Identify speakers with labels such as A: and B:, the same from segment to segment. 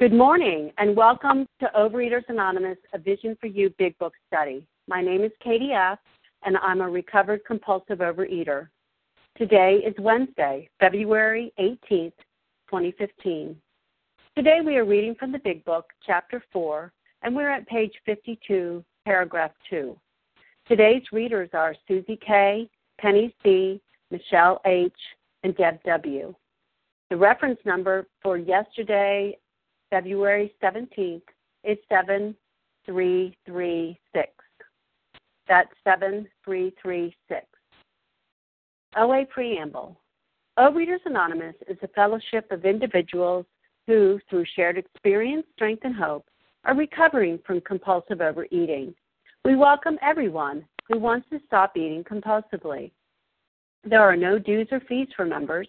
A: Good morning and welcome to Overeaters Anonymous, a Vision for You Big Book Study. My name is Katie F., and I'm a recovered compulsive overeater. Today is Wednesday, February 18th, 2015. Today we are reading from the Big Book, Chapter 4, and we're at page 52, paragraph 2. Today's readers are Susie K., Penny C., Michelle H., and Deb W. The reference number for yesterday February 17th is 7336. That's 7336. OA Preamble. Overeaters Anonymous is a fellowship of individuals who, through shared experience, strength, and hope, are recovering from compulsive overeating. We welcome everyone who wants to stop eating compulsively. There are no dues or fees for members,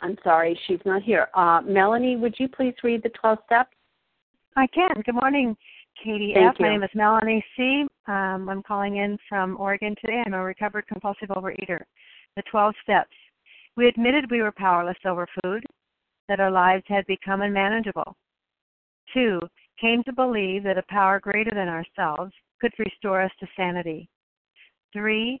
A: I'm sorry, she's not here. Uh, Melanie, would you please read the 12 steps?
B: I can. Good morning, Katie
A: Thank
B: F.
A: You.
B: My name is Melanie C. Um, I'm calling in from Oregon today. I'm a recovered compulsive overeater. The 12 steps. We admitted we were powerless over food, that our lives had become unmanageable. Two, came to believe that a power greater than ourselves could restore us to sanity. Three,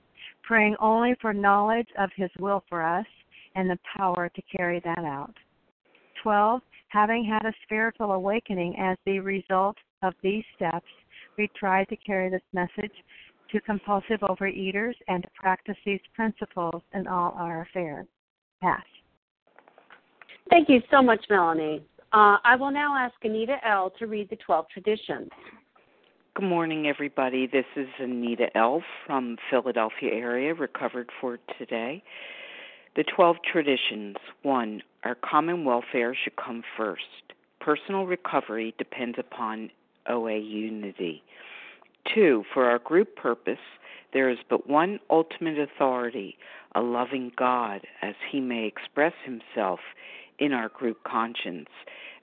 B: praying only for knowledge of His will for us and the power to carry that out. 12. Having had a spiritual awakening as the result of these steps, we try to carry this message to compulsive overeaters and to practice these principles in all our affairs. Pass.
A: Thank you so much, Melanie. Uh, I will now ask Anita L. to read the 12 traditions.
C: Good morning, everybody. This is Anita L. from Philadelphia area, recovered for today. The 12 traditions. 1. Our common welfare should come first. Personal recovery depends upon OA unity. 2. For our group purpose, there is but one ultimate authority, a loving God, as he may express himself in our group conscience.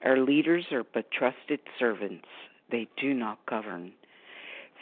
C: Our leaders are but trusted servants they do not govern.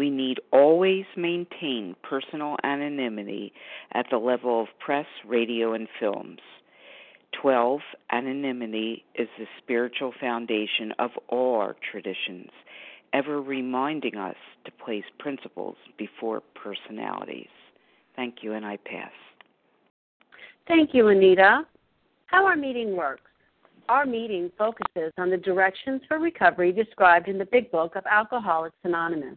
C: We need always maintain personal anonymity at the level of press, radio, and films. 12. Anonymity is the spiritual foundation of all our traditions, ever reminding us to place principles before personalities. Thank you, and I pass.
A: Thank you, Anita. How our meeting works. Our meeting focuses on the directions for recovery described in the Big Book of Alcoholics Anonymous.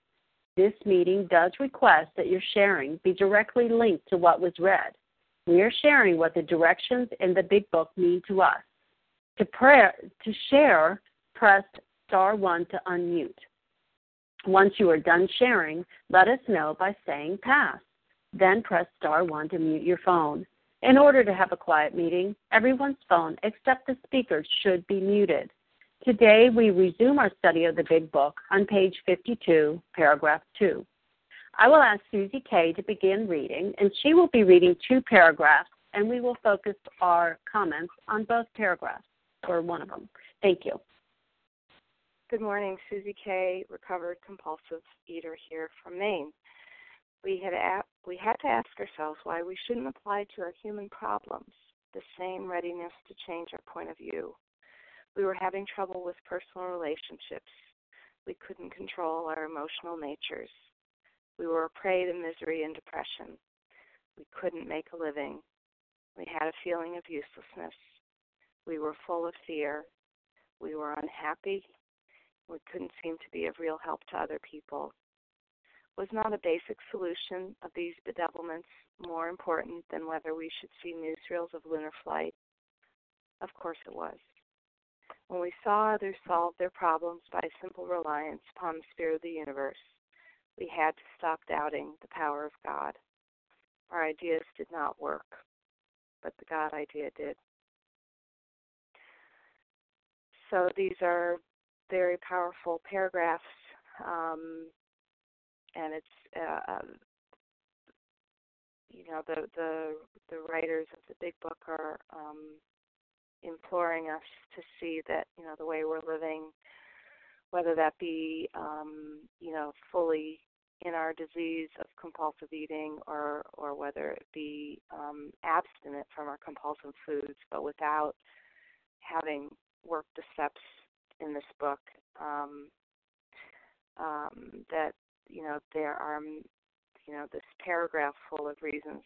A: This meeting does request that your sharing be directly linked to what was read. We are sharing what the directions in the Big Book mean to us. To, prayer, to share, press star 1 to unmute. Once you are done sharing, let us know by saying pass. Then press star 1 to mute your phone. In order to have a quiet meeting, everyone's phone except the speaker's should be muted. Today we resume our study of the Big Book on page 52, paragraph 2. I will ask Susie K to begin reading, and she will be reading two paragraphs, and we will focus our comments on both paragraphs, or one of them. Thank you.
D: Good morning, Susie K, recovered compulsive eater here from Maine. We had a- we had to ask ourselves why we shouldn't apply to our human problems the same readiness to change our point of view. We were having trouble with personal relationships. We couldn't control our emotional natures. We were a prey to misery and depression. We couldn't make a living. We had a feeling of uselessness. We were full of fear. We were unhappy. We couldn't seem to be of real help to other people. Was not a basic solution of these bedevilments more important than whether we should see newsreels of lunar flight? Of course it was. When we saw others solve their problems by simple reliance upon the spirit of the universe, we had to stop doubting the power of God. Our ideas did not work, but the God idea did. So these are very powerful paragraphs, um, and it's uh, um, you know the the the writers of the big book are um, imploring us to see that you know the way we're living whether that be um, you know fully in our disease of compulsive eating or or whether it be um, abstinent from our compulsive foods, but without having worked the steps in this book. Um, um, that you know there are you know this paragraph full of reasons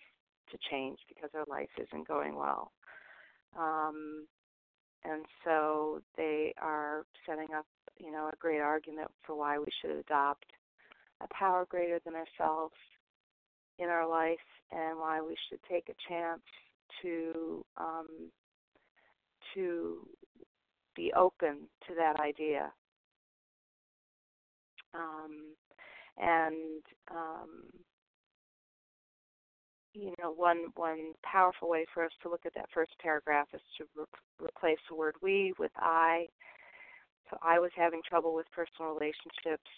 D: to change because our life isn't going well. Um, and so they are setting up you know, a great argument for why we should adopt a power greater than ourselves in our life and why we should take a chance to um, to be open to that idea. Um, and um, you know, one one powerful way for us to look at that first paragraph is to re- replace the word "we" with "I," So I was having trouble with personal relationships.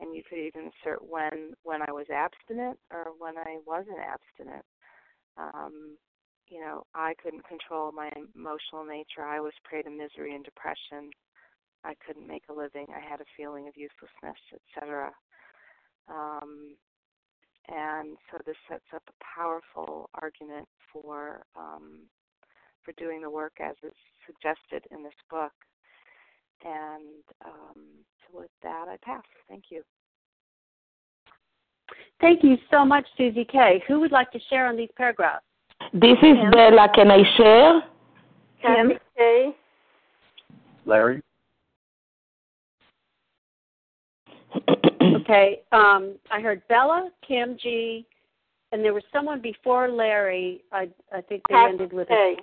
D: and you could even insert when when I was abstinent or when I wasn't abstinent. Um, you know, I couldn't control my emotional nature. I was prey to misery and depression. I couldn't make a living. I had a feeling of uselessness, etc. Um, and so this sets up a powerful argument for um, for doing the work as is suggested in this book. And um, so with that, I pass. Thank you.
A: Thank you so much, Susie K. Who would like to share on these paragraphs?
E: This is
A: Kim.
E: Bella. Can I share?
A: Kim.
D: K.
F: Larry?
A: Okay. Um, I heard Bella, Kim G, and there was someone before Larry. I I think they
D: Kathy
A: ended with
D: K.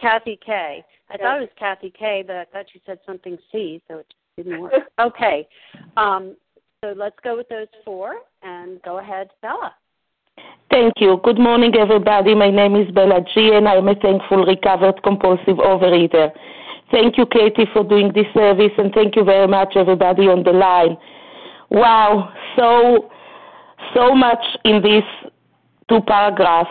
A: Kathy K. I thought it was Kathy K, but I thought you said something C, so it just didn't work. okay. Um, so let's go with those four and go ahead, Bella.
E: Thank you. Good morning, everybody. My name is Bella G, and I am a thankful recovered compulsive overeater. Thank you, Katie, for doing this service, and thank you very much, everybody on the line. Wow, so so much in these two paragraphs.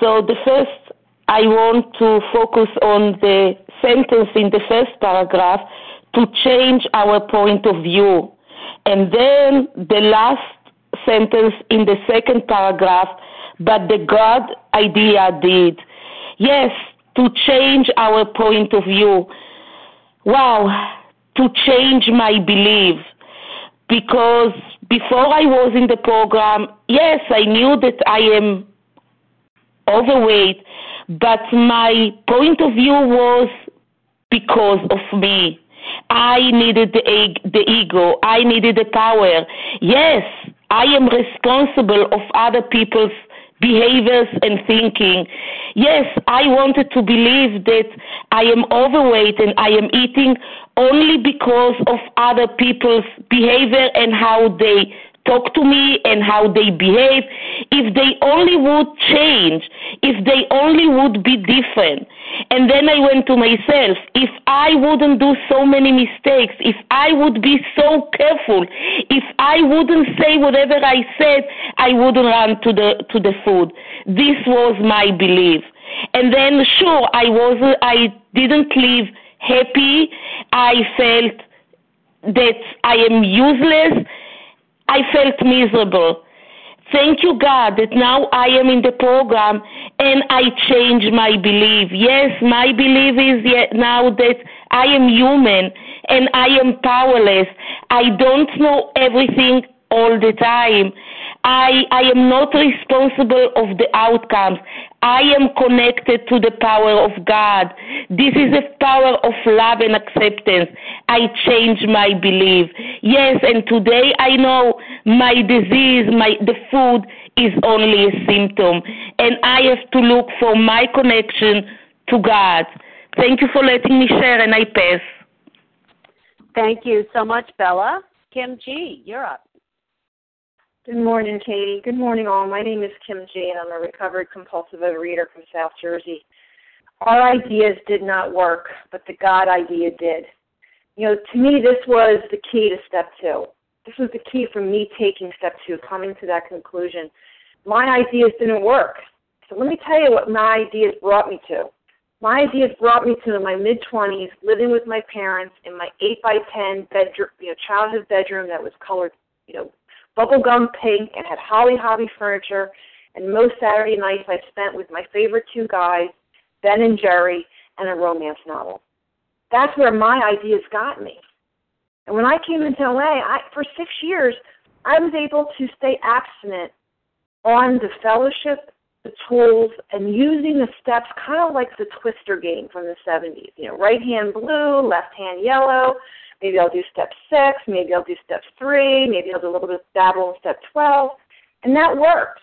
E: So the first, I want to focus on the sentence in the first paragraph to change our point of view, and then the last sentence in the second paragraph, but the God idea did. Yes, to change our point of view. Wow, to change my belief. Because before I was in the program, yes, I knew that I am overweight, but my point of view was because of me. I needed the, the ego. I needed the power. Yes, I am responsible of other people's behaviors and thinking. Yes, I wanted to believe that I am overweight and I am eating only because of other people's behavior and how they talk to me and how they behave. If they only would change, if they only would be different. And then I went to myself, if I wouldn't do so many mistakes, if I would be so careful, if I wouldn't say whatever I said, I wouldn't run to the to the food. This was my belief. And then sure I was I didn't live happy. I felt that I am useless. I felt miserable. Thank you, God, that now I am in the program and I change my belief. Yes, my belief is now that I am human and I am powerless. I don't know everything all the time. I, I am not responsible of the outcomes. I am connected to the power of God. This is a power of love and acceptance. I change my belief. Yes, and today I know my disease, my the food is only a symptom, and I have to look for my connection to God. Thank you for letting me share, and I pass.
A: Thank you so much, Bella. Kim G, you're up.
G: Good morning, Katie. Good morning, all. My name is Kim G, and I'm a recovered compulsive overeater from South Jersey. Our ideas did not work, but the God idea did. You know, to me, this was the key to step two. This was the key for me taking step two, coming to that conclusion. My ideas didn't work. So let me tell you what my ideas brought me to. My ideas brought me to in my mid 20s, living with my parents in my 8 by 10 bedroom, you know, childhood bedroom that was colored, you know, bubblegum pink and had Holly Hobbie furniture. And most Saturday nights I spent with my favorite two guys, Ben and Jerry, and a romance novel. That's where my ideas got me. And when I came into OA, I, for six years, I was able to stay abstinent on the fellowship, the tools, and using the steps kind of like the twister game from the 70s. You know, right hand blue, left hand yellow, Maybe I'll do step six. Maybe I'll do step three. Maybe I'll do a little bit of dabble in step 12. And that works.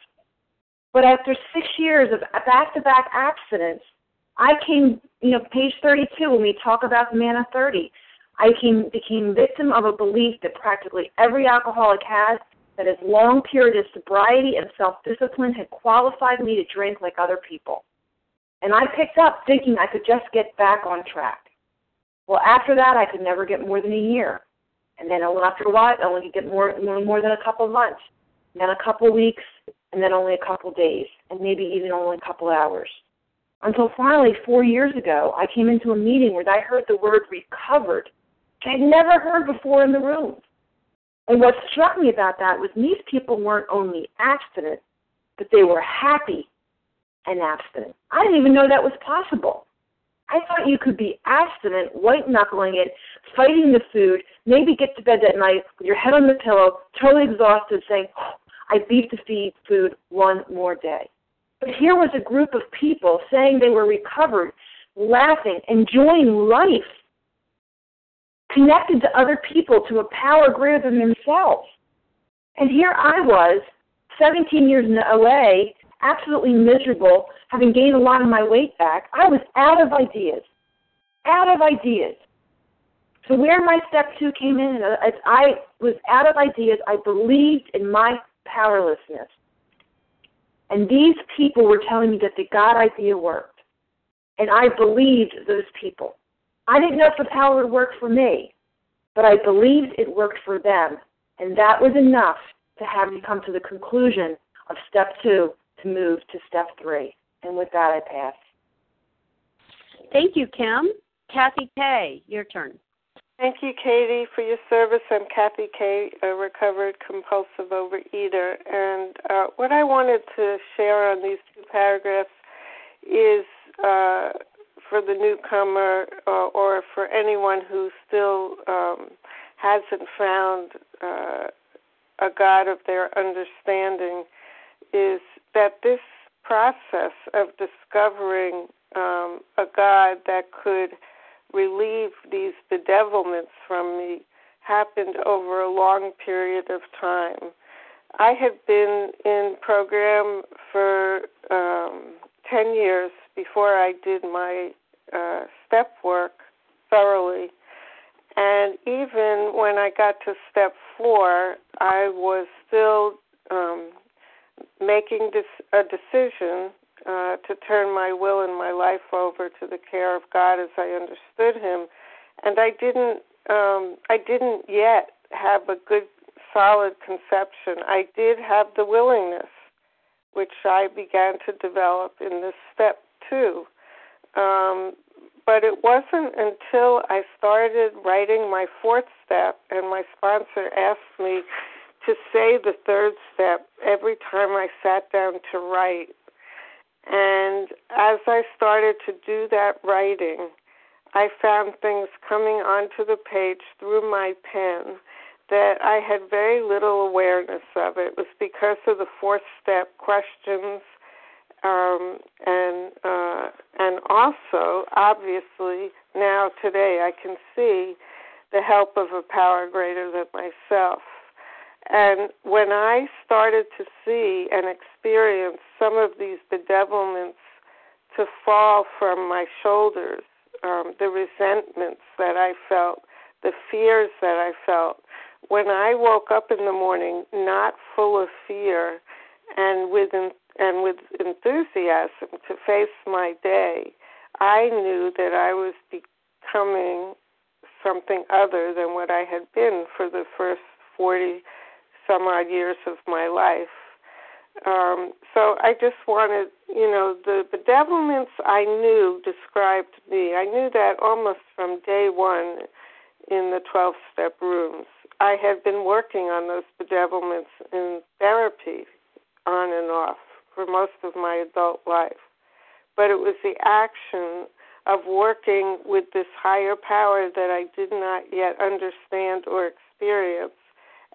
G: But after six years of back to back accidents, I came, you know, page 32 when we talk about the man of 30, I came, became victim of a belief that practically every alcoholic has that his long period of sobriety and self discipline had qualified me to drink like other people. And I picked up thinking I could just get back on track. Well, after that, I could never get more than a year. And then oh, after a while, it only get more more than a couple months, then a couple weeks, and then only a couple days, and maybe even only a couple hours. Until finally, four years ago, I came into a meeting where I heard the word recovered. Which I'd never heard before in the room. And what struck me about that was these people weren't only abstinent, but they were happy and abstinent. I didn't even know that was possible. I thought you could be abstinent, white knuckling it, fighting the food, maybe get to bed that night with your head on the pillow, totally exhausted, saying, oh, I beat the feed food one more day. But here was a group of people saying they were recovered, laughing, enjoying life, connected to other people, to a power greater than themselves. And here I was, 17 years in OA, absolutely miserable, having gained a lot of my weight back. I was out of ideas. Out of ideas. So where my step two came in, uh, as I was out of ideas, I believed in my powerlessness. And these people were telling me that the God idea worked. And I believed those people. I didn't know if the power would work for me, but I believed it worked for them. And that was enough to have me come to the conclusion of step two to move to step three. And with that, I pass.
A: Thank you, Kim. Kathy K., your turn.
H: Thank you, Katie, for your service. I'm Kathy K., a recovered compulsive overeater. And uh, what I wanted to share on these two paragraphs is uh, for the newcomer uh, or for anyone who still um, hasn't found uh, a God of their understanding is that this process of discovering um, a God that could relieve these bedevilments from me happened over a long period of time. I had been in program for um, 10 years before I did my uh, step work thoroughly. And even when I got to step four, I was still um, making this, a decision uh, to turn my will and my life over to the care of God as I understood Him, and I didn't. Um, I didn't yet have a good, solid conception. I did have the willingness, which I began to develop in this step two. Um, but it wasn't until I started writing my fourth step, and my sponsor asked me to say the third step every time I sat down to write. And as I started to do that writing, I found things coming onto the page through my pen that I had very little awareness of. It was because of the fourth step questions, um, and uh, and also obviously now today I can see the help of a power greater than myself. And when I started to see and experience some of these bedevilments to fall from my shoulders, um, the resentments that I felt, the fears that I felt, when I woke up in the morning not full of fear and with and with enthusiasm to face my day, I knew that I was becoming something other than what I had been for the first 40 some odd years of my life. Um, so I just wanted, you know, the bedevilments I knew described me. I knew that almost from day one in the 12 step rooms. I had been working on those bedevilments in therapy on and off for most of my adult life. But it was the action of working with this higher power that I did not yet understand or experience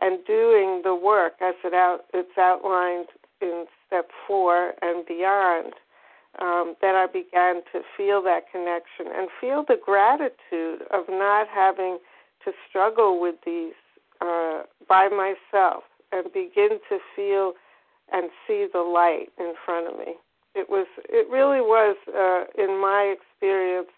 H: and doing the work as it out, it's outlined in step four and beyond, um, that I began to feel that connection and feel the gratitude of not having to struggle with these uh, by myself and begin to feel and see the light in front of me. It was, it really was, uh, in my experience,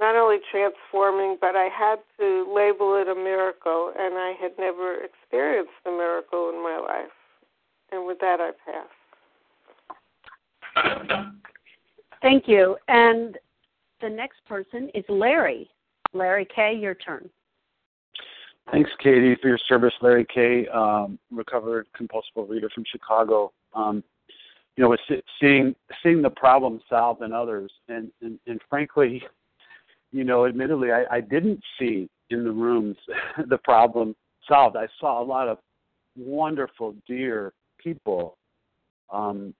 H: not only transforming, but I had to label it a miracle, and I had never experienced a miracle in my life. And with that, I
A: pass. Thank you. And the next person is Larry. Larry K., your turn.
F: Thanks, Katie, for your service. Larry K., um, recovered compulsive reader from Chicago. Um, you know, seeing seeing the problem solved in others, and and, and frankly, you know, admittedly, I, I didn't see in the rooms the problem solved. I saw a lot of wonderful, dear people, um,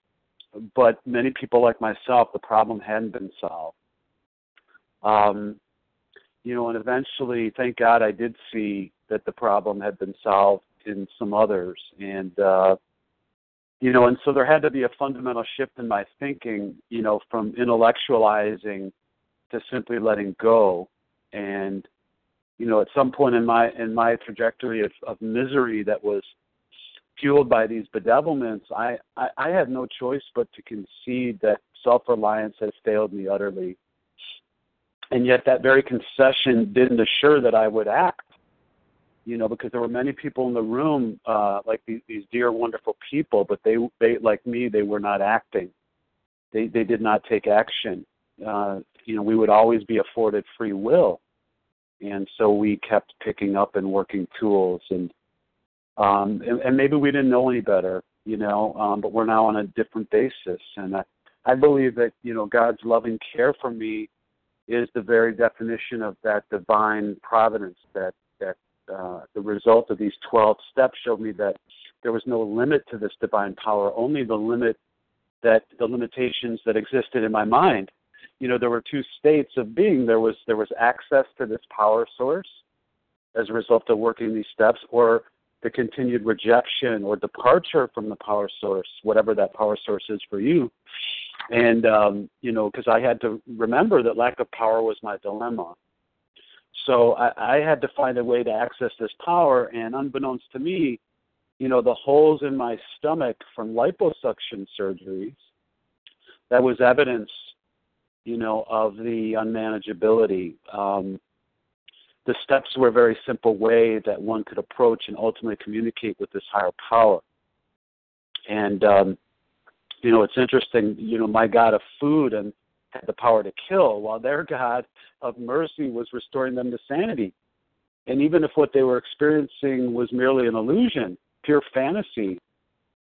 F: but many people like myself, the problem hadn't been solved. Um, you know, and eventually, thank God, I did see that the problem had been solved in some others, and uh, you know, and so there had to be a fundamental shift in my thinking, you know, from intellectualizing to simply letting go, and you know, at some point in my in my trajectory of, of misery that was fueled by these bedevilments, I, I, I had no choice but to concede that self reliance has failed me utterly. And yet that very concession didn't assure that I would act. You know, because there were many people in the room, uh, like these, these dear, wonderful people, but they, they, like me, they were not acting. They, they did not take action. Uh, you know, we would always be afforded free will, and so we kept picking up and working tools and um, and, and maybe we didn't know any better, you know, um, but we're now on a different basis. And I, I believe that, you know, God's loving care for me is the very definition of that divine providence that, that uh, the result of these 12 steps showed me that there was no limit to this divine power, only the limit that the limitations that existed in my mind. You know, there were two states of being. There was there was access to this power source as a result of working these steps, or the continued rejection or departure from the power source, whatever that power source is for you. And, um, you know, because I had to remember that lack of power was my dilemma. So I, I had to find a way to access this power, and unbeknownst to me, you know, the holes in my stomach from liposuction surgeries, that was evidence, you know, of the unmanageability. Um, the steps were a very simple way that one could approach and ultimately communicate with this higher power. And um, you know, it's interesting. You know, my God of food and had the power to kill, while their God of mercy was restoring them to sanity. And even if what they were experiencing was merely an illusion, pure fantasy,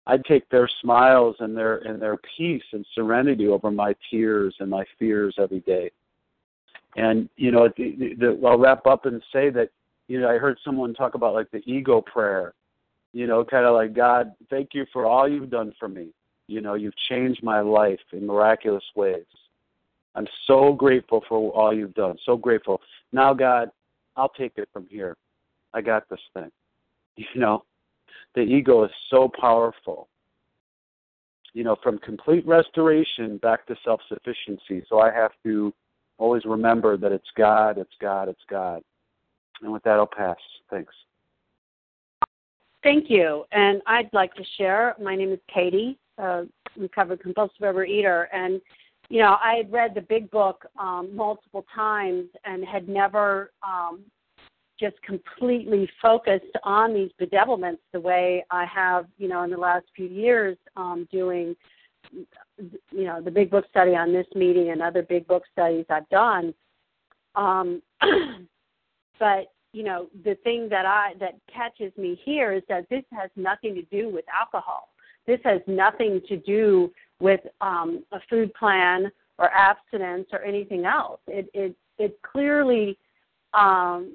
F: I'd take their smiles and their and their peace and serenity over my tears and my fears every day. And you know, the, the, I'll wrap up and say that you know I heard someone talk about like the ego prayer. You know, kind of like God, thank you for all you've done for me. You know, you've changed my life in miraculous ways. I'm so grateful for all you've done. So grateful. Now, God, I'll take it from here. I got this thing. You know, the ego is so powerful. You know, from complete restoration back to self sufficiency. So I have to always remember that it's God, it's God, it's God. And with that, I'll pass. Thanks.
A: Thank you. And I'd like to share. My name is Katie, uh, recovered compulsive overeater, and you know I had read the Big Book um, multiple times and had never um, just completely focused on these bedevilments the way I have, you know, in the last few years um, doing you know the big book study on this meeting and other big book studies I've done. Um, but you know the thing that I that catches me here is that this has nothing to do with alcohol. This has nothing to do with um, a food plan or abstinence or anything else. It it it clearly um,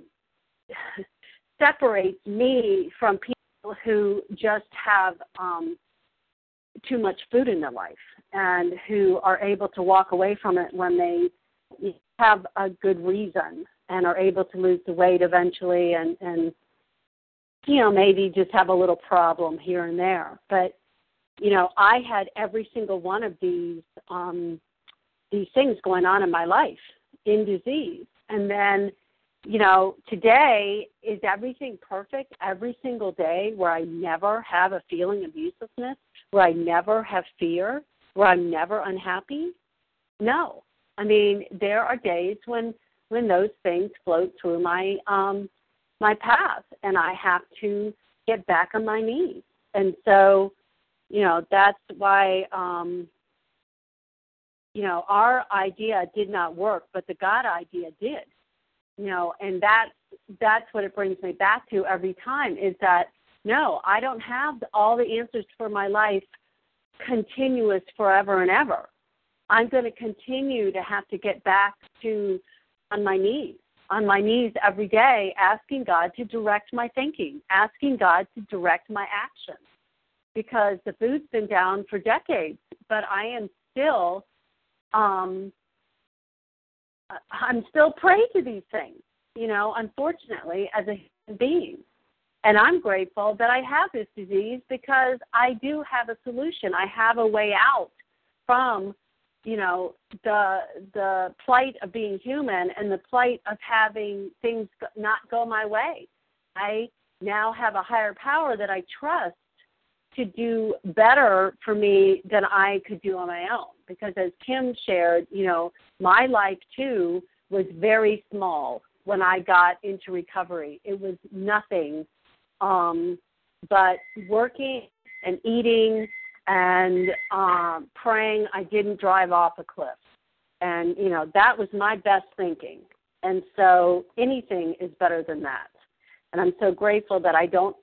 A: separates me from people who just have um, too much food in their life and who are able to walk away from it when they have a good reason and are able to lose the weight eventually and and you know maybe just have a little problem here and there. But you know i had every single one of these um these things going on in my life in disease. And then you know, today is everything perfect every single day where I never have a feeling of uselessness, where I never have fear, where I'm never unhappy? No. I mean, there are days when when those things float through my um my path and I have to get back on my knees. And so, you know, that's why um you know, our idea did not work, but the God idea did you know, and that's that's what it brings me back to every time is that no, I don't have all the answers for my life continuous forever and ever. I'm going to continue to have to get back to on my knees, on my knees every day, asking God to direct my thinking, asking God to direct my actions. Because the food's been down for decades, but I am still um I'm still prey to these things, you know, unfortunately, as a human being. And I'm grateful that I have this disease because I do have a solution. I have a way out from, you know, the the plight of being human and the plight of having things not go my way. I now have a higher power that I trust to do better for me than I could do on my own. Because as Kim shared, you know, my life too was very small when I got into recovery. It was nothing um, but working and eating and um, praying, I didn't drive off a cliff. And, you know, that was my best thinking. And so anything is better than that. And I'm so grateful that I don't,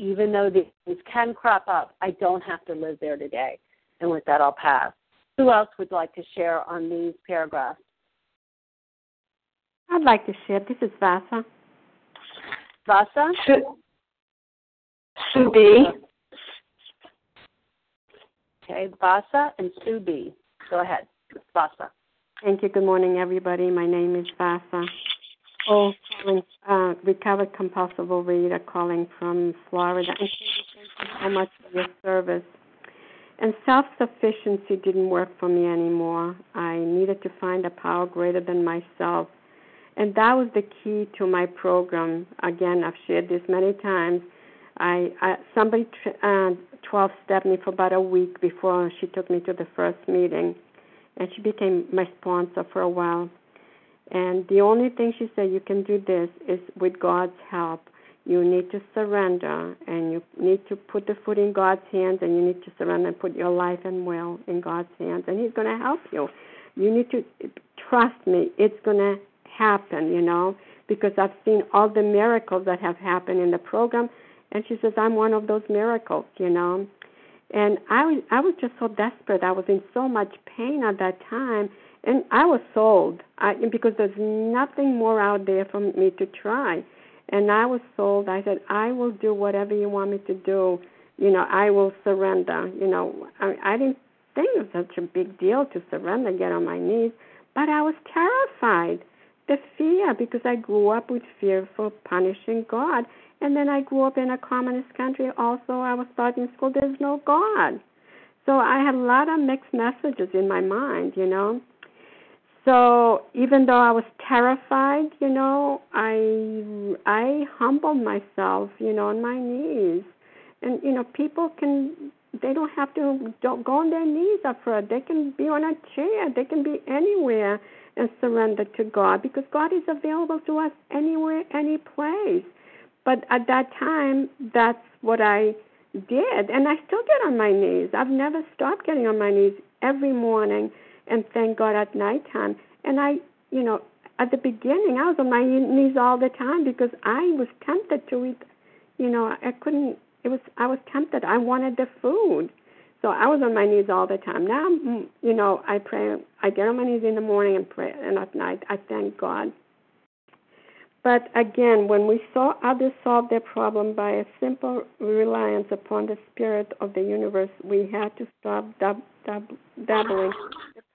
A: even though these can crop up, I don't have to live there today. And with that, I'll pass. Who else would like to share on these paragraphs?
I: I'd like to share. This is Vasa.
A: Vasa?
G: Sue B.
A: Okay, Vasa and Sue B. Go ahead, Vasa.
I: Thank you. Good morning, everybody. My name is Vasa. Oh, calling, uh, recovered compulsive overeater calling from Florida. And thank you so much for your service. And self sufficiency didn't work for me anymore. I needed to find a power greater than myself. And that was the key to my program. Again, I've shared this many times I, I somebody uh, 12 stepped me for about a week before she took me to the first meeting, and she became my sponsor for a while. And the only thing she said you can do this is with God's help. You need to surrender, and you need to put the foot in God's hands, and you need to surrender and put your life and will in God's hands, and He's going to help you. You need to trust me; it's going to happen. You know, because I've seen all the miracles that have happened in the program and she says, I'm one of those miracles, you know. And I was I was just so desperate. I was in so much pain at that time and I was sold. I because there's nothing more out there for me to try. And I was sold. I said, I will do whatever you want me to do. You know, I will surrender. You know, I, I didn't think it was such a big deal to surrender, get on my knees, but I was terrified. The fear, because I grew up with fear for punishing God. And then I grew up in a communist country. Also, I was taught in school there's no God. So I had a lot of mixed messages in my mind, you know. So even though I was terrified, you know, I I humbled myself, you know, on my knees. And you know, people can they don't have to don't go on their knees up it. They can be on a chair. They can be anywhere and surrender to God because God is available to us anywhere, any place. But at that time, that's what I did. And I still get on my knees. I've never stopped getting on my knees every morning and thank God at nighttime. And I, you know, at the beginning, I was on my knees all the time because I was tempted to eat. You know, I couldn't. It was I was tempted. I wanted the food, so I was on my knees all the time. Now, you know, I pray. I get on my knees in the morning and pray, and at night I thank God but again, when we saw others solve their problem by a simple reliance upon the spirit of the universe, we had to stop dab- dab- dabbling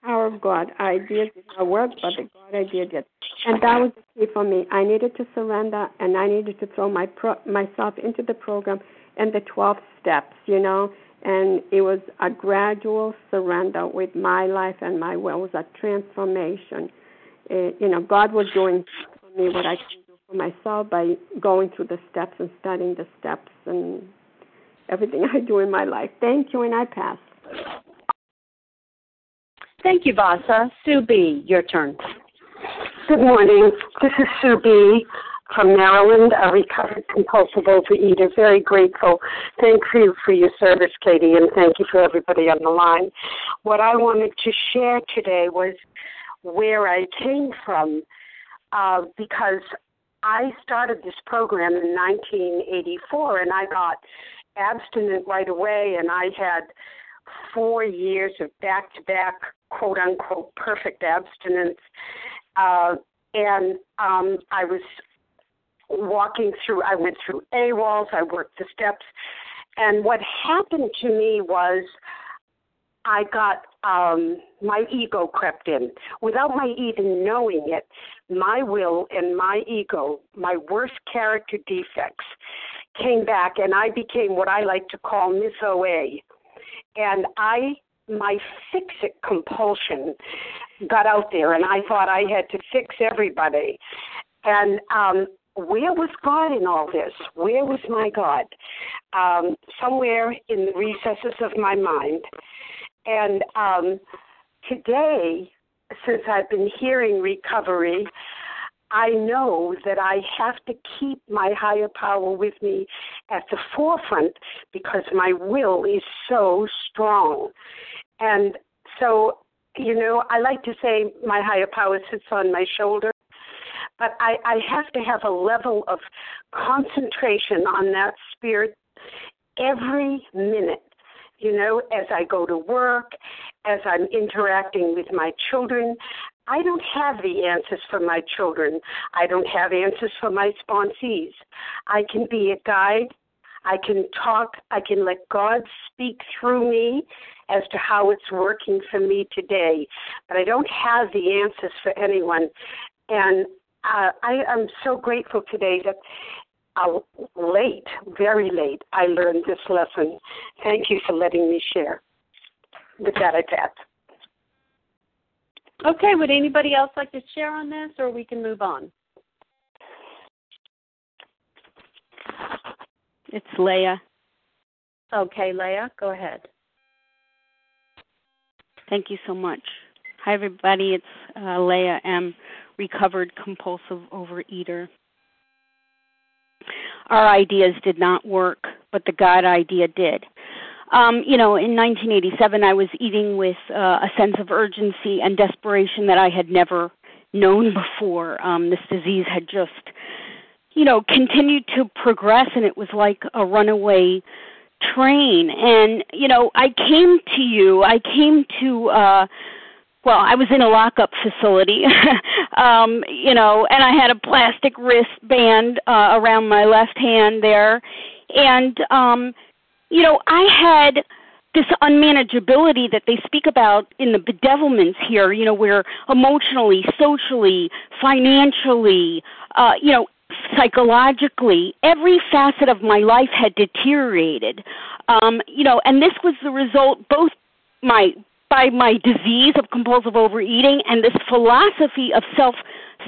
I: power of God. Ideas did not work, but the God idea did. And that was the key for me. I needed to surrender, and I needed to throw my pro- myself into the program and the 12 steps, you know. And it was a gradual surrender with my life and my will. It was a transformation. It, you know, God was doing for me what I can do for myself by going through the steps and studying the steps and everything I do in my life. Thank you, and I pass.
A: Thank you, Vasa. Sue B., your turn.
J: Good morning. This is Sue B. from Maryland, a recovered compulsive overeater. Very grateful. Thank you for your service, Katie, and thank you for everybody on the line. What I wanted to share today was where I came from uh, because I started this program in 1984, and I got abstinent right away, and I had four years of back to back, quote unquote, perfect abstinence. Uh, and um, I was walking through, I went through AWOLs, I worked the steps. And what happened to me was I got um, my ego crept in without my even knowing it. My will and my ego, my worst character defects, came back, and I became what I like to call Miss OA. And I, my fix it compulsion, got out there, and I thought I had to fix everybody. And um, where was God in all this? Where was my God? Um, somewhere in the recesses of my mind and um, today, since I've been hearing recovery, I know that I have to keep my higher power with me at the forefront because my will is so strong. And so, you know, I like to say my higher power sits on my shoulder, but I, I have to have a level of concentration on that spirit every minute you know, as I go to work, as I'm interacting with my children. I don't have the answers for my children. I don't have answers for my sponsees. I can be a guide. I can talk. I can let God speak through me as to how it's working for me today. But I don't have the answers for anyone. And uh, I am so grateful today that uh, late, very late, I learned this lesson. Thank you for letting me share. With that, I pass.
A: Okay, would anybody else like to share on this, or we can move on?
K: It's Leah.
A: Okay, Leah, go ahead.
K: Thank you so much. Hi, everybody. It's uh, Leah M., recovered compulsive overeater our ideas did not work, but the God idea did. Um, you know, in 1987, I was eating with uh, a sense of urgency and desperation that I had never known before. Um, this disease had just, you know, continued to progress, and it was like a runaway train. And, you know, I came to you, I came to, uh, well, I was in a lockup facility, um, you know, and I had a plastic wristband uh, around my left hand there, and um, you know, I had this unmanageability that they speak about in the bedevilments here, you know, where emotionally, socially, financially, uh, you know, psychologically, every facet of my life had deteriorated. Um, you know, and this was the result both my by my disease of compulsive overeating and this philosophy of self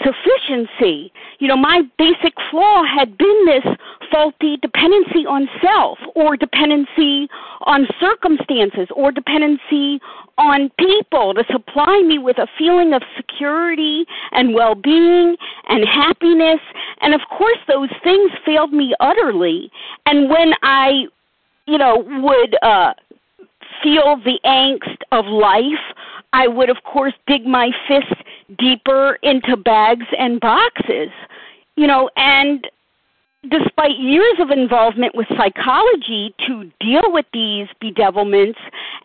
K: sufficiency. You know, my basic flaw had been this faulty dependency on self or dependency on circumstances or dependency on people to supply me with a feeling of security and well being and happiness. And of course, those things failed me utterly. And when I, you know, would, uh, feel the angst of life, I would, of course, dig my fist deeper into bags and boxes. You know, and despite years of involvement with psychology to deal with these bedevilments,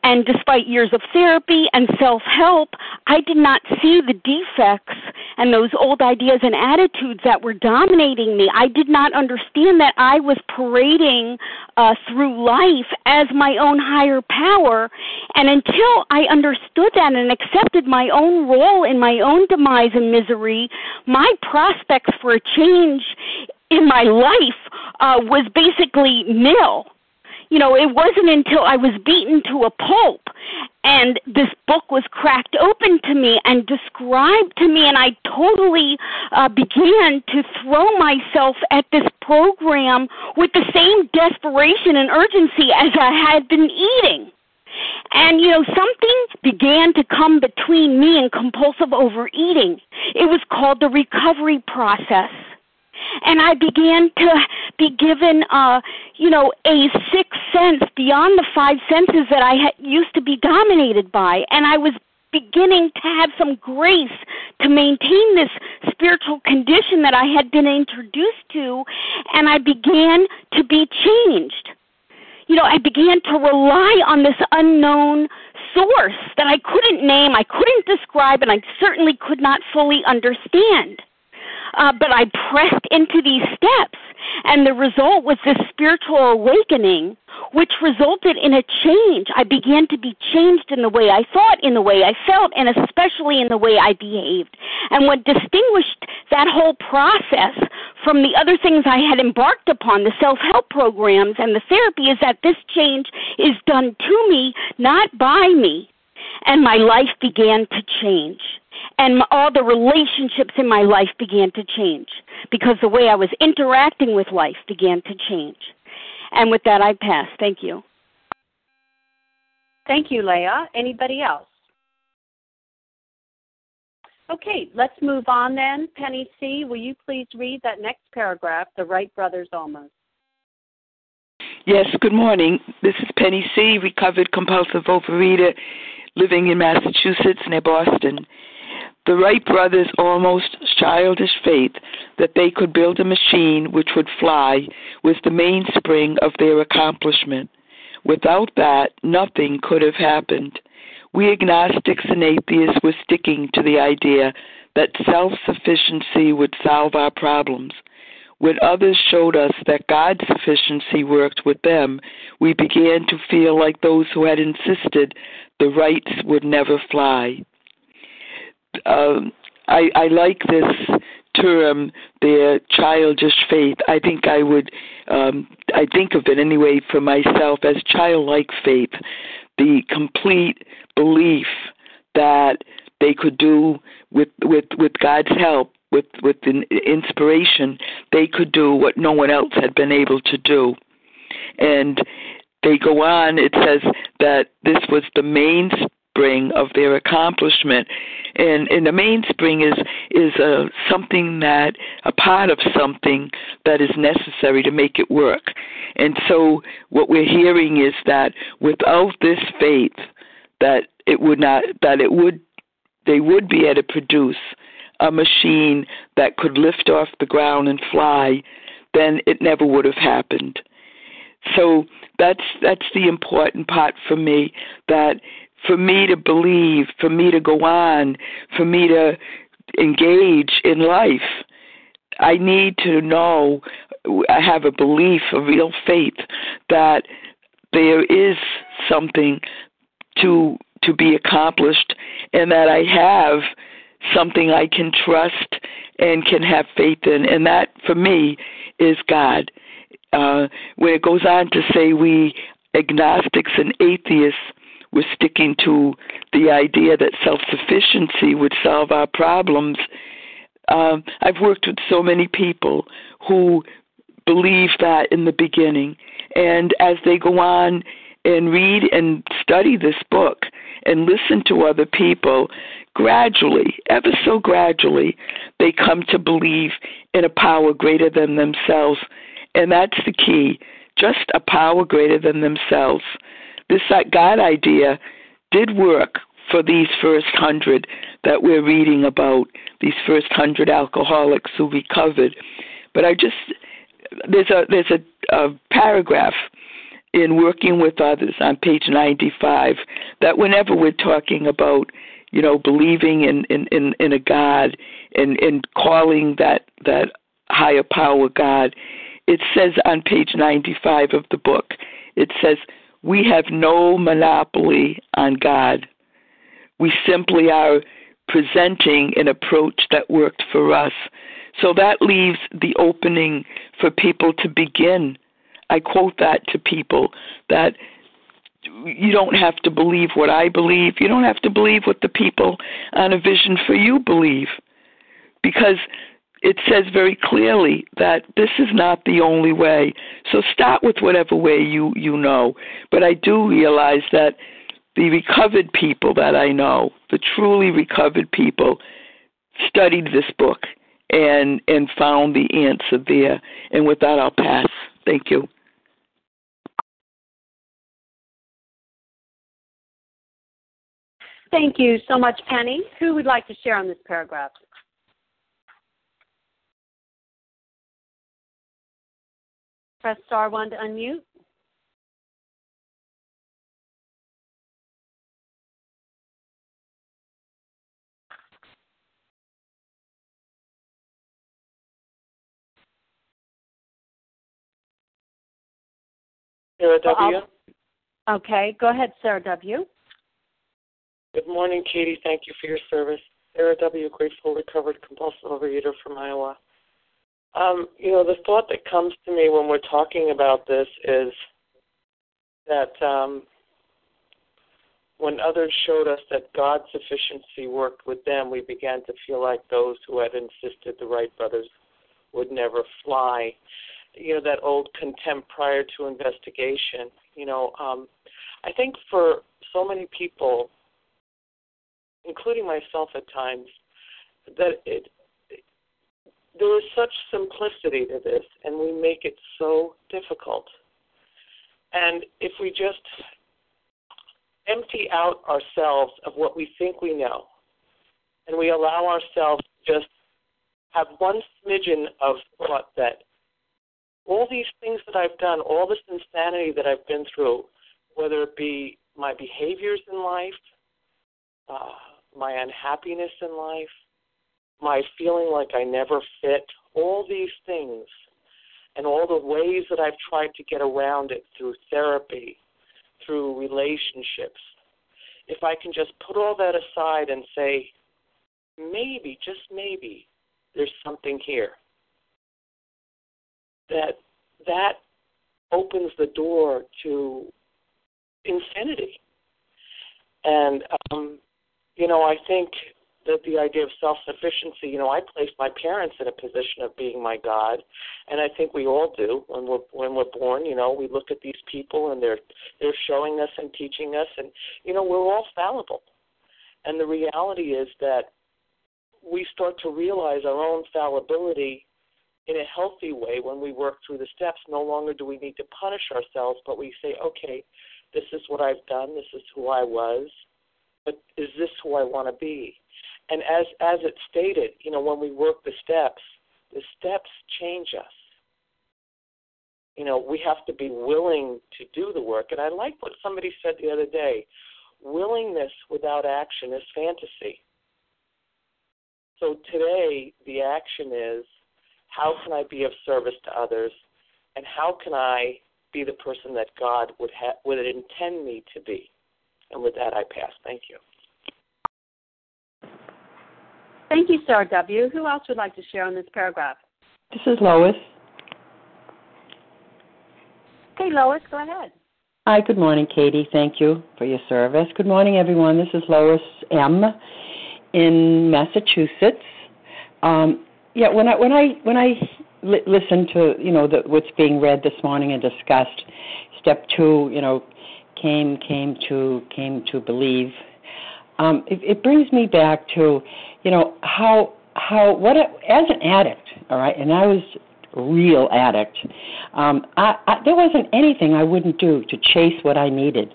K: and despite years of therapy and self help, I did not see the defects and those old ideas and attitudes that were dominating me. I did not understand that I was parading uh, through life as my own higher power. And until I understood that and accepted my own role in my own demise and misery, my prospects for a change in my life uh, was basically nil. You know, it wasn't until I was beaten to a pulp and this book was cracked open to me and described to me, and I totally uh, began to throw myself at this program with the same desperation and urgency as I had been eating. And, you know, something began to come between me and compulsive overeating. It was called the recovery process and I began to be given, uh, you know, a sixth sense beyond the five senses that I had, used to be dominated by, and I was beginning to have some grace to maintain this spiritual condition that I had been introduced to, and I began to be changed. You know, I began to rely on this unknown source that I couldn't name, I couldn't describe, and I certainly could not fully understand. Uh, but I pressed into these steps, and the result was this spiritual awakening, which resulted in a change. I began to be changed in the way I thought, in the way I felt, and especially in the way I behaved. And what distinguished that whole process from the other things I had embarked upon, the self help programs and the therapy, is that this change is done to me, not by me. And my life began to change and all the relationships in my life began to change because the way I was interacting with life began to change. And with that, I pass. Thank you.
A: Thank you, Leah. Anybody else? Okay, let's move on then. Penny C., will you please read that next paragraph, The Wright Brothers Almost?
L: Yes, good morning. This is Penny C., recovered compulsive overeater living in Massachusetts near Boston. The Wright brothers' almost childish faith that they could build a machine which would fly was the mainspring of their accomplishment. Without that, nothing could have happened. We agnostics and atheists were sticking to the idea that self sufficiency would solve our problems. When others showed us that God's sufficiency worked with them, we began to feel like those who had insisted the Wrights would never fly um, I, I like this term, their childish faith. I think I would, um, I think of it anyway for myself as childlike faith, the complete belief that they could do with with with God's help, with with the inspiration, they could do what no one else had been able to do, and they go on. It says that this was the mainspring of their accomplishment. And, and the mainspring is is a, something that a part of something that is necessary to make it work. And so what we're hearing is that without this faith, that it would not that it would they would be able to produce a machine that could lift off the ground and fly, then it never would have happened. So that's that's the important part for me that for me to believe, for me to go on, for me to engage in life. I need to know, I have a belief, a real faith that there is something to to be accomplished and that I have something I can trust and can have faith in and that for me is God. Uh, when it goes on to say we agnostics and atheists we're sticking to the idea that self sufficiency would solve our problems. Um, I've worked with so many people who believe that in the beginning, and as they go on and read and study this book and listen to other people, gradually, ever so gradually, they come to believe in a power greater than themselves. And that's the key just a power greater than themselves this God idea did work for these first hundred that we're reading about, these first hundred alcoholics who recovered. But I just there's a there's a, a paragraph in working with others on page 95 that whenever we're talking about you know believing in in in, in a god and and calling that that higher power god it says on page 95 of the book it says we have no monopoly on God. We simply are presenting an approach that worked for us. So that leaves the opening for people to begin. I quote that to people that you don't have to believe what I believe. You don't have to believe what the people on a vision for you believe. Because it says very clearly that this is not the only way. So start with whatever way you you know. But I do realize that the recovered people that I know, the truly recovered people, studied this book and and found the answer there. And with that, I'll pass. Thank you.
A: Thank you so much, Penny. Who would like to share on this paragraph? Press star one to unmute.
M: Sarah W.
A: okay, go ahead, Sarah W.
M: Good morning, Katie. Thank you for your service. Sarah W., grateful, recovered, compulsive overeater from Iowa. Um, you know, the thought that comes to me when we're talking about this is that um, when others showed us that God's sufficiency worked with them, we began to feel like those who had insisted the Wright brothers would never fly. You know, that old contempt prior to investigation. You know, um, I think for so many people, including myself at times, that it, there is such simplicity to this, and we make it so difficult. And if we just empty out ourselves of what we think we know, and we allow ourselves to just have one smidgen of thought that all these things that I've done, all this insanity that I've been through, whether it be my behaviors in life, uh, my unhappiness in life, my feeling like I never fit, all these things, and all the ways that I've tried to get around it through therapy, through relationships, if I can just put all that aside and say, maybe, just maybe, there's something here. That that opens the door to insanity. And um, you know, I think that the idea of self-sufficiency, you know, I placed my parents in a position of being my God, and I think we all do when we're when we're born. You know, we look at these people and they're they're showing us and teaching us, and you know, we're all fallible. And the reality is that we start to realize our own fallibility in a healthy way when we work through the steps. No longer do we need to punish ourselves, but we say, okay, this is what I've done, this is who I was but is this who I want to be? And as as it stated, you know, when we work the steps, the steps change us. You know, we have to be willing to do the work. And I like what somebody said the other day. Willingness without action is fantasy. So today the action is how can I be of service to others and how can I be the person that God would ha- would intend me to be? And with that, I pass. Thank you.
A: Thank you, Sarah W. Who else would like to share on this paragraph?
N: This is Lois.
A: Okay, Lois, go ahead.
N: Hi, good morning, Katie. Thank you for your service. Good morning, everyone. This is Lois M. in Massachusetts. Um, yeah, when I when I when I li- listen to you know the, what's being read this morning and discussed, step two, you know, came came to came to believe. Um, it, it brings me back to, you know, how how what as an addict, all right, and I was a real addict. Um, I, I, there wasn't anything I wouldn't do to chase what I needed.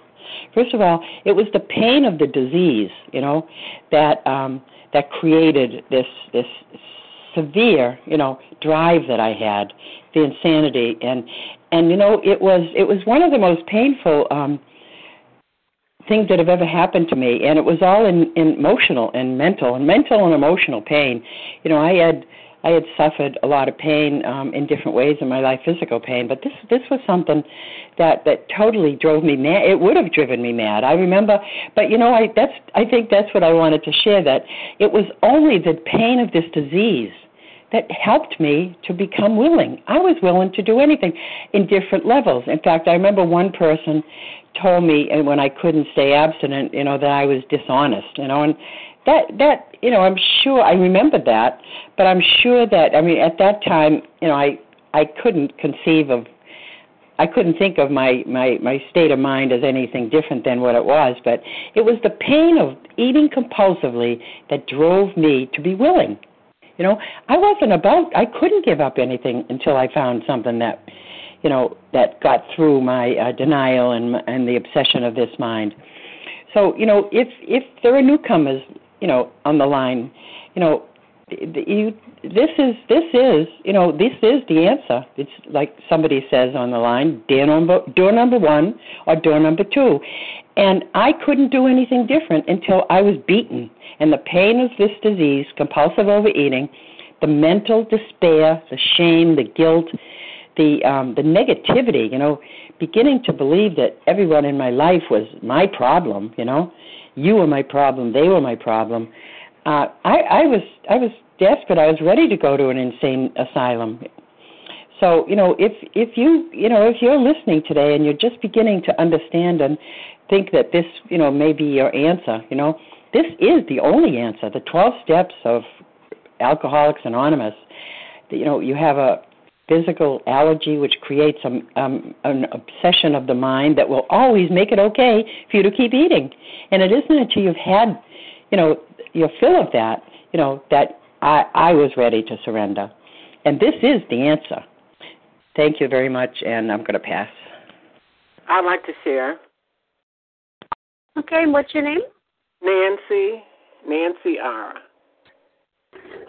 N: First of all, it was the pain of the disease, you know, that um, that created this this severe, you know, drive that I had, the insanity, and and you know, it was it was one of the most painful um, things that have ever happened to me, and it was all in, in emotional and mental and mental and emotional pain. You know, I had I had suffered a lot of pain um, in different ways in my life, physical pain, but this this was something that that totally drove me mad. It would have driven me mad. I remember, but you know, I that's I think that's what I wanted to share. That it was only the pain of this disease that helped me to become willing. I was willing to do anything in different levels. In fact, I remember one person told me and when I couldn't stay abstinent, you know, that I was dishonest, you know, and that that you know, I'm sure I remember that, but I'm sure that I mean at that time, you know, I I couldn't conceive of I couldn't think of my my my state of mind as anything different than what it was, but it was the pain of eating compulsively that drove me to be willing. You know, I wasn't about I couldn't give up anything until I found something that you know that got through my uh, denial and and the obsession of this mind. So, you know, if if there are newcomers, you know, on the line, you know, you this is this is you know this is the answer. It's like somebody says on the line door number door number one or door number two. And i couldn't do anything different until i was beaten. And the pain of this disease compulsive overeating the mental despair the shame the guilt the um the negativity you know beginning to believe that everyone in my life was my problem you know you were my problem they were my problem uh, I, I was I was desperate. I was ready to go to an insane asylum. So you know, if if you you know if you're listening today and you're just beginning to understand and think that this you know may be your answer, you know, this is the only answer. The 12 steps of Alcoholics Anonymous. You know, you have a physical allergy which creates a, um, an obsession of the mind that will always make it okay for you to keep eating. And it isn't until you've had, you know, your fill of that, you know, that I, I was ready to surrender. And this is the answer. Thank you very much, and I'm going to pass.
O: I'd like to share.
A: Okay, what's your name?
O: Nancy, Nancy R.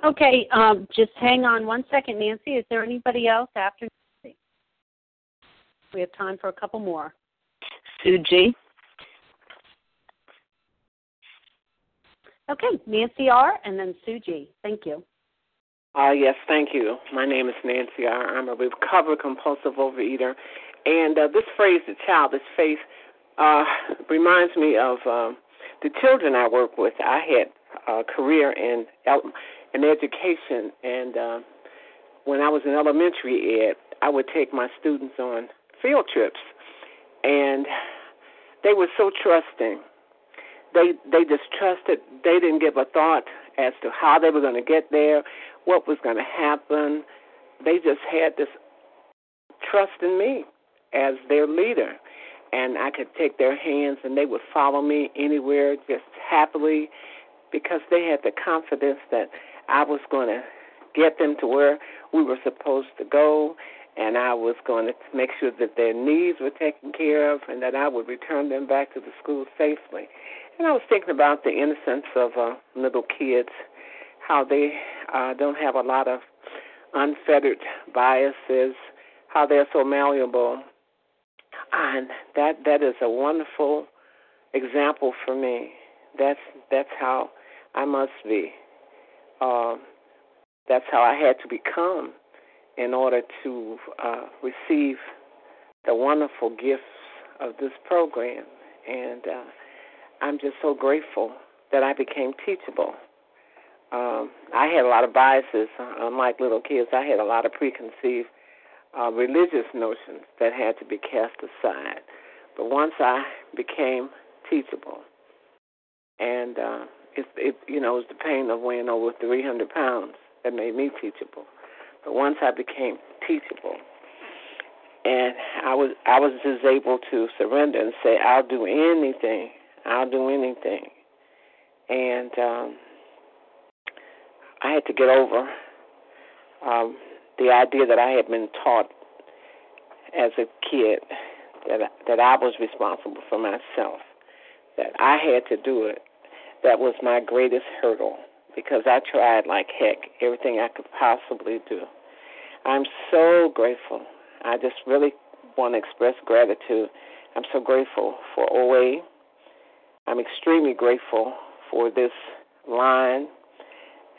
A: Okay, um, just hang on one second, Nancy. Is there anybody else after Nancy? We have time for a couple more.
P: Sue G.
A: Okay, Nancy R. and then Sue G. Thank you.
O: Uh, yes, thank you. My name is Nancy R. I'm a recovered compulsive overeater. And uh, this phrase, the childish faith, uh, reminds me of uh, the children I work with. I had a career in, in education, and uh, when I was in elementary ed, I would take my students on field trips. And they were so trusting they they just trusted. They didn't give a thought as to how they were going to get there, what was going to happen. They just had this trust in me as their leader, and I could take their hands and they would follow me anywhere just happily because they had the confidence that I was going to get them to where we were supposed to go and I was going to make sure that their needs were taken care of and that I would return them back to the school safely. And I was thinking about the innocence of uh, little kids, how they uh, don't have a lot of unfettered biases, how they're so malleable, and that that is a wonderful example for me. That's that's how I must be. Uh, that's how I had to become in order to uh, receive the wonderful gifts of this program. And uh, I'm just so grateful that I became teachable. Um, I had a lot of biases, unlike little kids. I had a lot of preconceived uh, religious notions that had to be cast aside. But once I became teachable, and uh, it, it, you know, it was the pain of weighing over 300 pounds that made me teachable. But once I became teachable, and I was I was just able to surrender and say, I'll do anything I'll do anything. And um, I had to get over um, the idea that I had been taught as a kid that that I was responsible for myself, that I had to do it. That was my greatest hurdle because I tried like heck everything I could possibly do. I'm so grateful. I just really want to express gratitude. I'm so grateful for OA I'm extremely grateful for this line.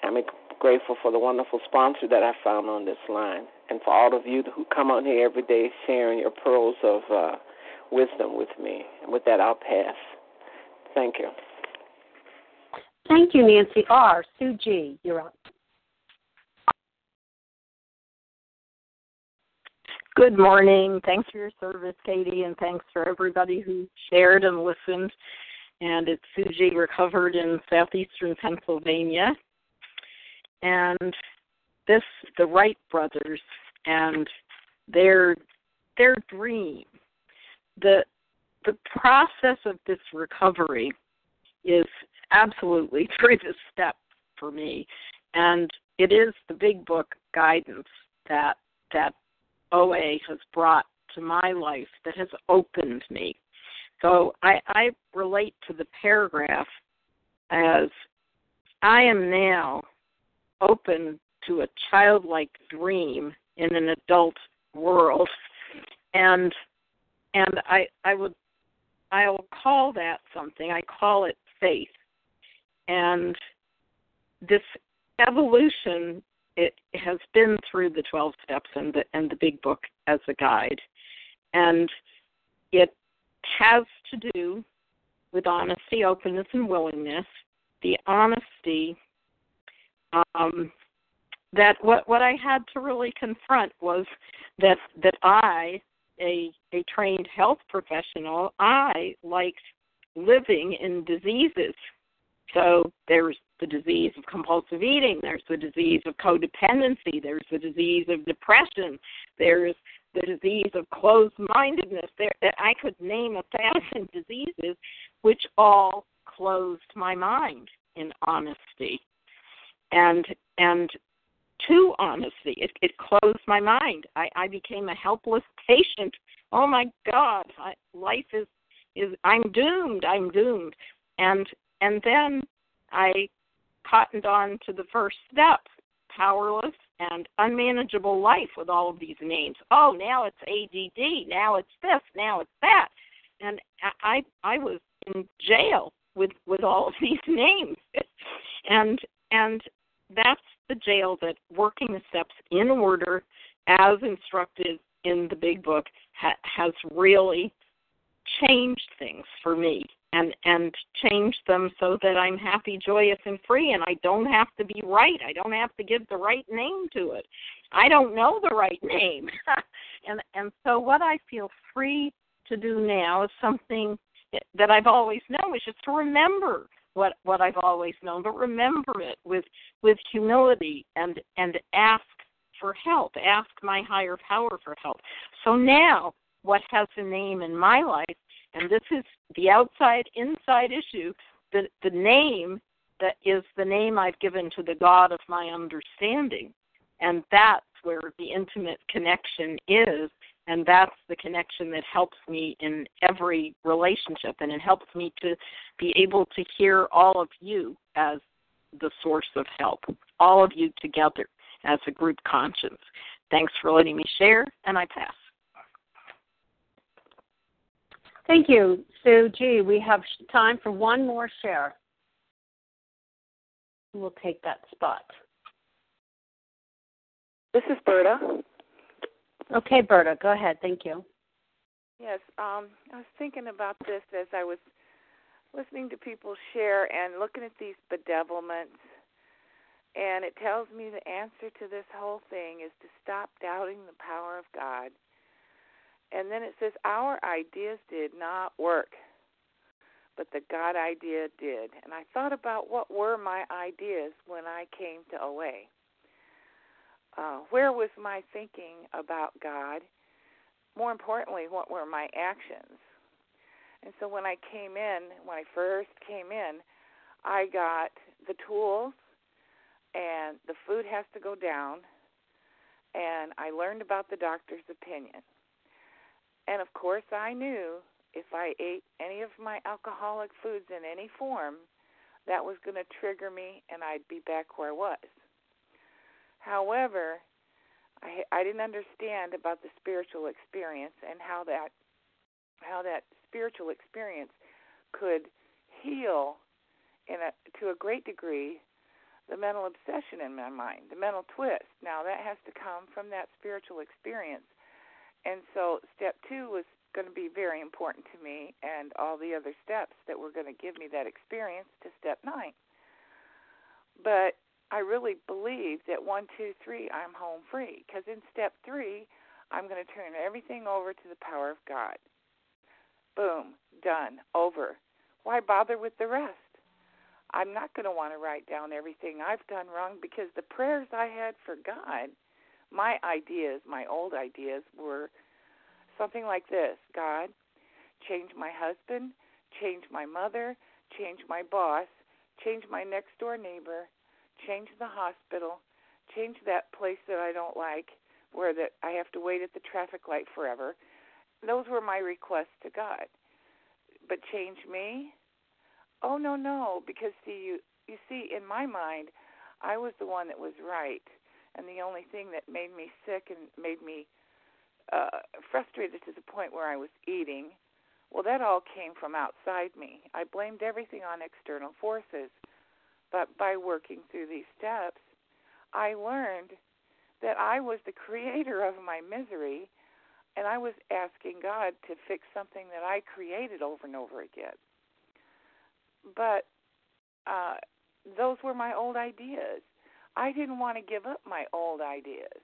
O: I'm grateful for the wonderful sponsor that I found on this line, and for all of you who come on here every day sharing your pearls of uh, wisdom with me. And with that, I'll pass. Thank you.
A: Thank you, Nancy R. Sue G., you're up.
P: Good morning. Thanks for your service, Katie, and thanks for everybody who shared and listened and it's Sue G recovered in southeastern Pennsylvania. And this the Wright brothers and their their dream. The the process of this recovery is absolutely through the step for me. And it is the big book guidance that that OA has brought to my life that has opened me So I, I relate to the paragraph as I am now open to a childlike dream in an adult world and and I I would I'll call that something. I call it faith. And this evolution it has been through the 12 steps and the and the big book as a guide. And it has to do with honesty, openness and willingness. The honesty um, that what what I had to really confront was that that I a a trained health professional, I liked living in diseases. So there's the disease of compulsive eating, there's the disease of codependency, there's the disease of depression, there's the disease of closed mindedness. There I could name a thousand diseases which all closed my mind in honesty. And and to honesty. It, it closed my mind. I, I became a helpless patient. Oh my God, I, life is is I'm doomed. I'm doomed. And and then I cottoned on to the first step, powerless and unmanageable life with all of these names. Oh, now it's ADD. Now it's this. Now it's that. And I I was in jail with with all of these names. and and that's the jail that working the steps in order as instructed in the big book ha- has really changed things for me and and changed them so that I'm happy, joyous and free and I don't have to be right. I don't have to give the right name to it. I don't know the right name. and and so what I feel free to do now is something that I've always known, which is to remember what what I've always known, but remember it with with humility and and ask for help. Ask my higher power for help. So now, what has a name in my life, and this is the outside inside issue. The the name that is the name I've given to the God of my understanding, and that's where the intimate connection is and that's the connection that helps me in every relationship and it helps me to be able to hear all of you as the source of help all of you together as a group conscience thanks for letting me share and i pass
A: thank you sue g we have time for one more share we'll take that spot
Q: this is berta
A: Okay, Berta, go ahead. Thank you.
Q: Yes, um, I was thinking about this as I was listening to people share and looking at these bedevilments. And it tells me the answer to this whole thing is to stop doubting the power of God. And then it says, Our ideas did not work, but the God idea did. And I thought about what were my ideas when I came to OA uh, where was my thinking about God? More importantly, what were my actions? And so when I came in, when I first came in, I got the tools and the food has to go down and I learned about the doctor's opinion. And of course, I knew if I ate any of my alcoholic foods in any form, that was going to trigger me and I'd be back where I was. However, I I didn't understand about the spiritual experience and how that how that spiritual experience could heal in a to a great degree the mental obsession in my mind, the mental twist. Now that has to come from that spiritual experience. And so step 2 was going to be very important to me and all the other steps that were going to give me that experience to step 9. But I really believe that one, two, three, I'm home free. Because in step three, I'm going to turn everything over to the power of God. Boom, done, over. Why bother with the rest? I'm not going to want to write down everything I've done wrong because the prayers I had for God, my ideas, my old ideas, were something like this God, change my husband, change my mother, change my boss, change my next door neighbor, change the hospital, change that place that I don't like, where that I have to wait at the traffic light forever. Those were my requests to God. but change me? Oh no, no, because see you you see in my mind, I was the one that was right, and the only thing that made me sick and made me uh frustrated to the point where I was eating, well that all came from outside me. I blamed everything on external forces. But by working through these steps, I learned that I was the creator of my misery and I was asking God to fix something that I created over and over again. But uh, those were my old ideas. I didn't want to give up my old ideas.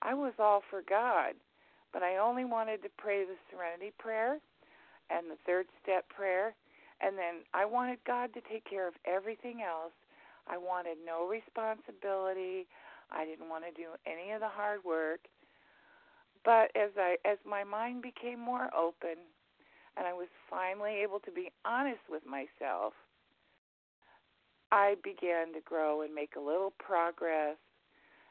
Q: I was all for God, but I only wanted to pray the serenity prayer and the third step prayer, and then I wanted God to take care of everything else. I wanted no responsibility. I didn't want to do any of the hard work. But as I as my mind became more open and I was finally able to be honest with myself, I began to grow and make a little progress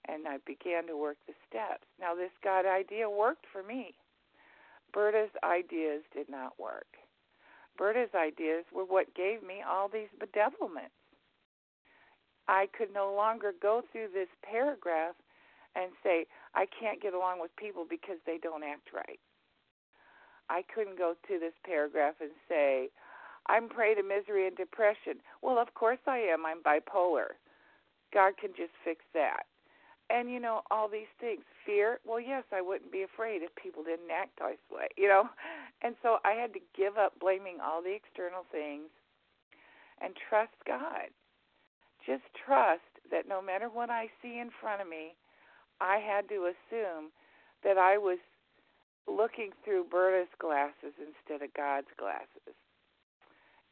Q: and I began to work the steps. Now this God idea worked for me. Berta's ideas did not work. Berta's ideas were what gave me all these bedevilments. I could no longer go through this paragraph and say, I can't get along with people because they don't act right. I couldn't go to this paragraph and say, I'm prey to misery and depression. Well, of course I am. I'm bipolar. God can just fix that. And, you know, all these things. Fear, well, yes, I wouldn't be afraid if people didn't act this way, you know? And so I had to give up blaming all the external things and trust God. Just trust that no matter what I see in front of me, I had to assume that I was looking through Berta's glasses instead of God's glasses.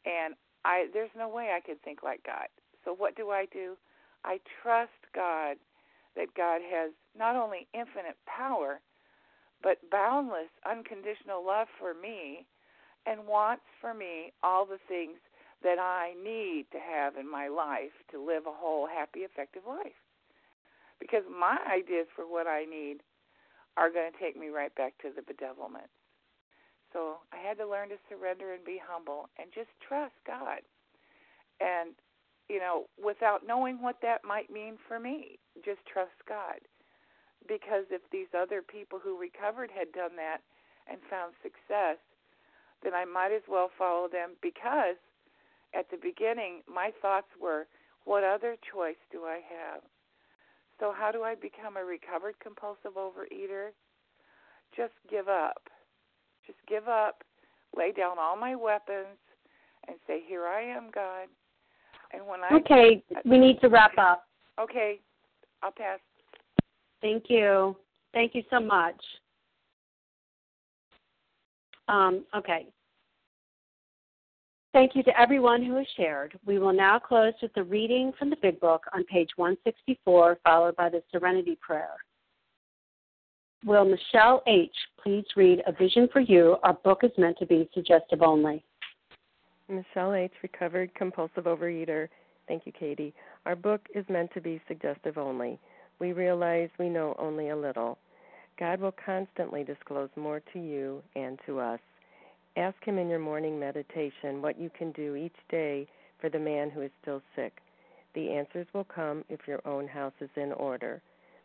Q: And I there's no way I could think like God. So what do I do? I trust God that God has not only infinite power, but boundless, unconditional love for me and wants for me all the things that I need to have in my life to live a whole, happy, effective life because my ideas for what I need are going to take me right back to the bedevilment. So I had to learn to surrender and be humble and just trust God. And, you know, without knowing what that might mean for me, just trust God. Because if these other people who recovered had done that and found success, then I might as well follow them because at the beginning my thoughts were, what other choice do I have? So, how do I become a recovered compulsive overeater? Just give up. Just give up. Lay down all my weapons and say, Here I am, God. And when I.
A: Okay, we need to wrap up.
Q: Okay, I'll pass.
A: Thank you. Thank you so much. Um, okay. Thank you to everyone who has shared. We will now close with the reading from the Big Book on page 164, followed by the Serenity Prayer. Will Michelle H. please read A Vision for You? Our book is meant to be suggestive only.
R: Michelle H., recovered compulsive overeater. Thank you, Katie. Our book is meant to be suggestive only. We realize we know only a little. God will constantly disclose more to you and to us. Ask Him in your morning meditation what you can do each day for the man who is still sick. The answers will come if your own house is in order,